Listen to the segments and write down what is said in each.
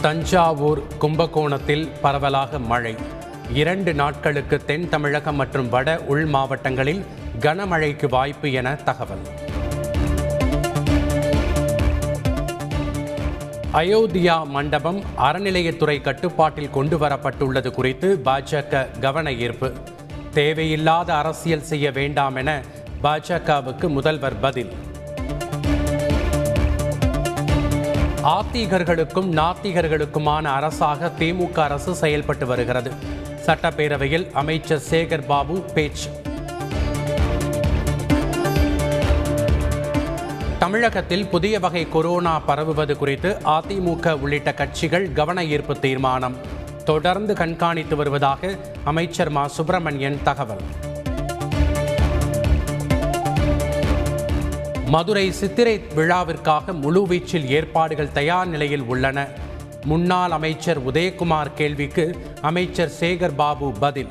தஞ்சாவூர் கும்பகோணத்தில் பரவலாக மழை. இரண்டு நாட்களுக்கு தென் தமிழகம் மற்றும் வட உள் மாவட்டங்களில் கனமழைக்கு வாய்ப்பு என தகவல். அயோத்தியா மண்டபம் அறநிலையத்துறை கட்டுப்பாட்டில் கொண்டு வரப்பட்டுள்ளது குறித்து பாஜக கவன ஈர்ப்பு. தேவையில்லாத அரசியல் செய்ய வேண்டாம் என பாஜகவுக்கு முதல்வர் பதில். ஆத்திகர்களுக்கும் நாத்திகர்களுக்குமான அரசாக திமுக அரசு செயல்பட்டு வருகிறது. சட்டப்பேரவையில் அமைச்சர் சேகர் பாபு பேச்சு. தமிழகத்தில் புதிய வகை கொரோனா பரவுவது குறித்து அதிமுக உள்ளிட்ட கட்சிகள் கவன ஈர்ப்பு தீர்மானம். தொடர்ந்து கண்காணித்து வருவதாக அமைச்சர் மா. சுப்பிரமணியன் தகவல். மதுரை சித்திரை விழாவிற்காக முழுவீச்சில் ஏற்பாடுகள் தயார் நிலையில் உள்ளன. முன்னாள் அமைச்சர் உதயகுமார் கேள்விக்கு அமைச்சர் சேகர் பாபு பதில்.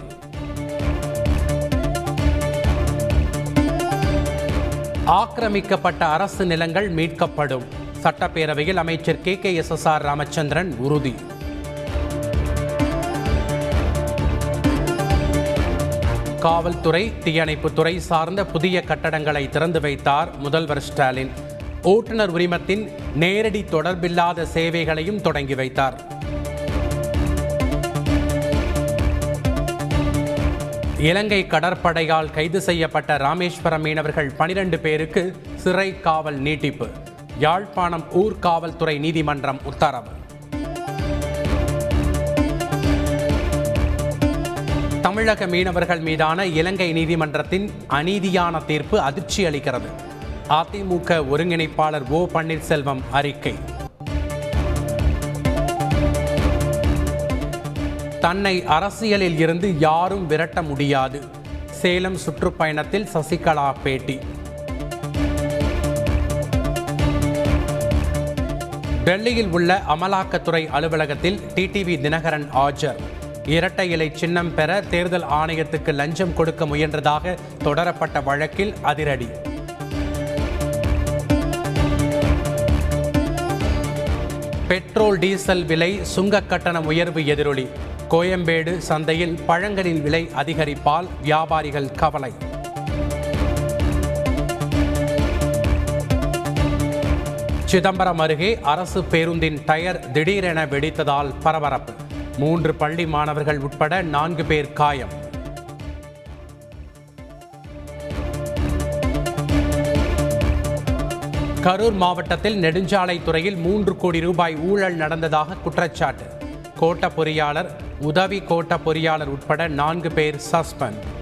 ஆக்கிரமிக்கப்பட்ட அரசு நிலங்கள் மீட்கப்படும். சட்டப்பேரவையில் அமைச்சர் K K S S R Ramachandran உறுதி. காவல்துறை தீயணைப்புத்துறை சார்ந்த புதிய கட்டடங்களை திறந்து வைத்தார் முதல்வர் ஸ்டாலின். ஓட்டுநர் உரிமத்தின் நேரடி தொடர்பில்லாத சேவைகளையும் தொடங்கி வைத்தார். இலங்கை கடற்படையால் கைது செய்யப்பட்ட ராமேஸ்வரம் மீனவர்கள் பனிரெண்டு பேருக்கு சிறை காவல் நீட்டிப்பு. யாழ்ப்பாணம் ஊர்காவல்துறை நீதிமன்றம் உத்தரவு. தமிழக மீனவர்கள் மீதான இலங்கை நீதிமன்றத்தின் அநீதியான தீர்ப்பு அதிர்ச்சி அளிக்கிறது. அதிமுக ஒருங்கிணைப்பாளர் ஓ பன்னீர்செல்வம் அறிக்கை. தன்னை அரசியலில் இருந்து யாரும் விரட்ட முடியாது. சேலம் சுற்றுப்பயணத்தில் சசிகலா பேட்டி. டெல்லியில் உள்ள அமலாக்கத்துறை அலுவலகத்தில் டிடிவி தினகரன் ஆஜர். இரட்டை இலை சின்னம் பெற தேர்தல் ஆணையத்துக்கு லஞ்சம் கொடுக்க முயன்றதாக தொடரப்பட்ட வழக்கில் அதிரடி. பெட்ரோல் டீசல் விலை சுங்க கட்டண உயர்வு எதிரொலி. கோயம்பேடு சந்தையில் பழங்களின் விலை அதிகரிப்பால் வியாபாரிகள் கவலை. சிதம்பரம் அருகே அரசு பேருந்தின் டயர் திடீரென வெடித்ததால் பரபரப்பு. மூன்று பள்ளி மாணவர்கள் உட்பட நான்கு பேர் காயம். கரூர் மாவட்டத்தில் நெடுஞ்சாலைத்துறையில் மூன்று கோடி ரூபாய் ஊழல் நடந்ததாக குற்றச்சாட்டு. கோட்ட பொறியாளர் உதவி கோட்ட பொறியாளர் உட்பட நான்கு பேர் சஸ்பெண்ட்.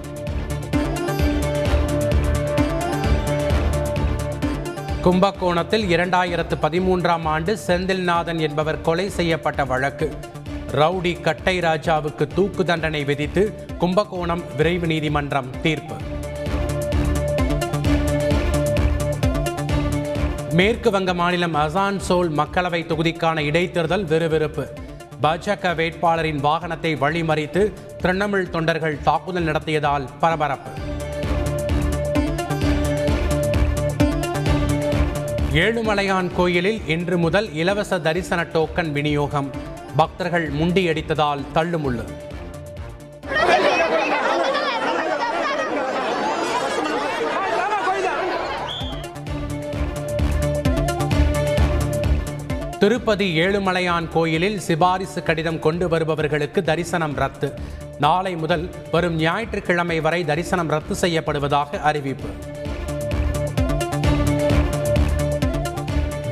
கும்பகோணத்தில் இரண்டாயிரத்து பதிமூன்றாம் ஆண்டு செந்தில்நாதன் என்பவர் கொலை செய்யப்பட்ட வழக்கு. ரவுடி கட்டை ராஜாவுக்கு தூக்கு தண்டனை விதித்து கும்பகோணம் விரைவு நீதிமன்றம் தீர்ப்பு. மேற்கு வங்க மாநிலம் அசான்சோல் மக்களவை தொகுதிக்கான இடைத்தேர்தல் விறுவிறுப்பு. பாஜக வேட்பாளரின் வாகனத்தை வழிமறித்து திரிணாமுல் தொண்டர்கள் தாக்குதல் நடத்தியதால் பரபரப்பு. ஏழுமலையான் கோயிலில் இன்று முதல் இலவச தரிசன டோக்கன் விநியோகம். பக்தர்கள் முண்டியடித்ததால் தள்ளுமுள்ளு. திருப்பதி ஏழுமலையான் கோயிலில் சிபாரிசு கடிதம் கொண்டு வருபவர்களுக்கு தரிசனம் ரத்து. நாளை முதல் வரும் ஞாயிற்றுக்கிழமை வரை தரிசனம் ரத்து செய்யப்படுவதாக அறிவிப்பு.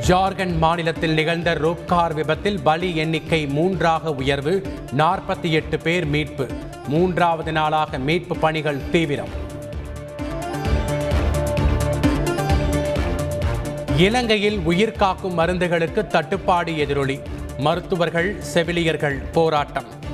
ஜார்க்கண்ட் மாநிலத்தில் நிகழ்ந்த ரோப்கார் விபத்தில் பலி எண்ணிக்கை மூன்றாக உயர்வு நாற்பத்தி எட்டு பேர் மீட்பு. மூன்றாவது நாளாக மீட்பு பணிகள் தீவிரம். இலங்கையில் உயிர் காக்கும் மருந்துகளுக்கு தட்டுப்பாடு எதிரொலி. மருத்துவர்கள் செவிலியர்கள் போராட்டம்.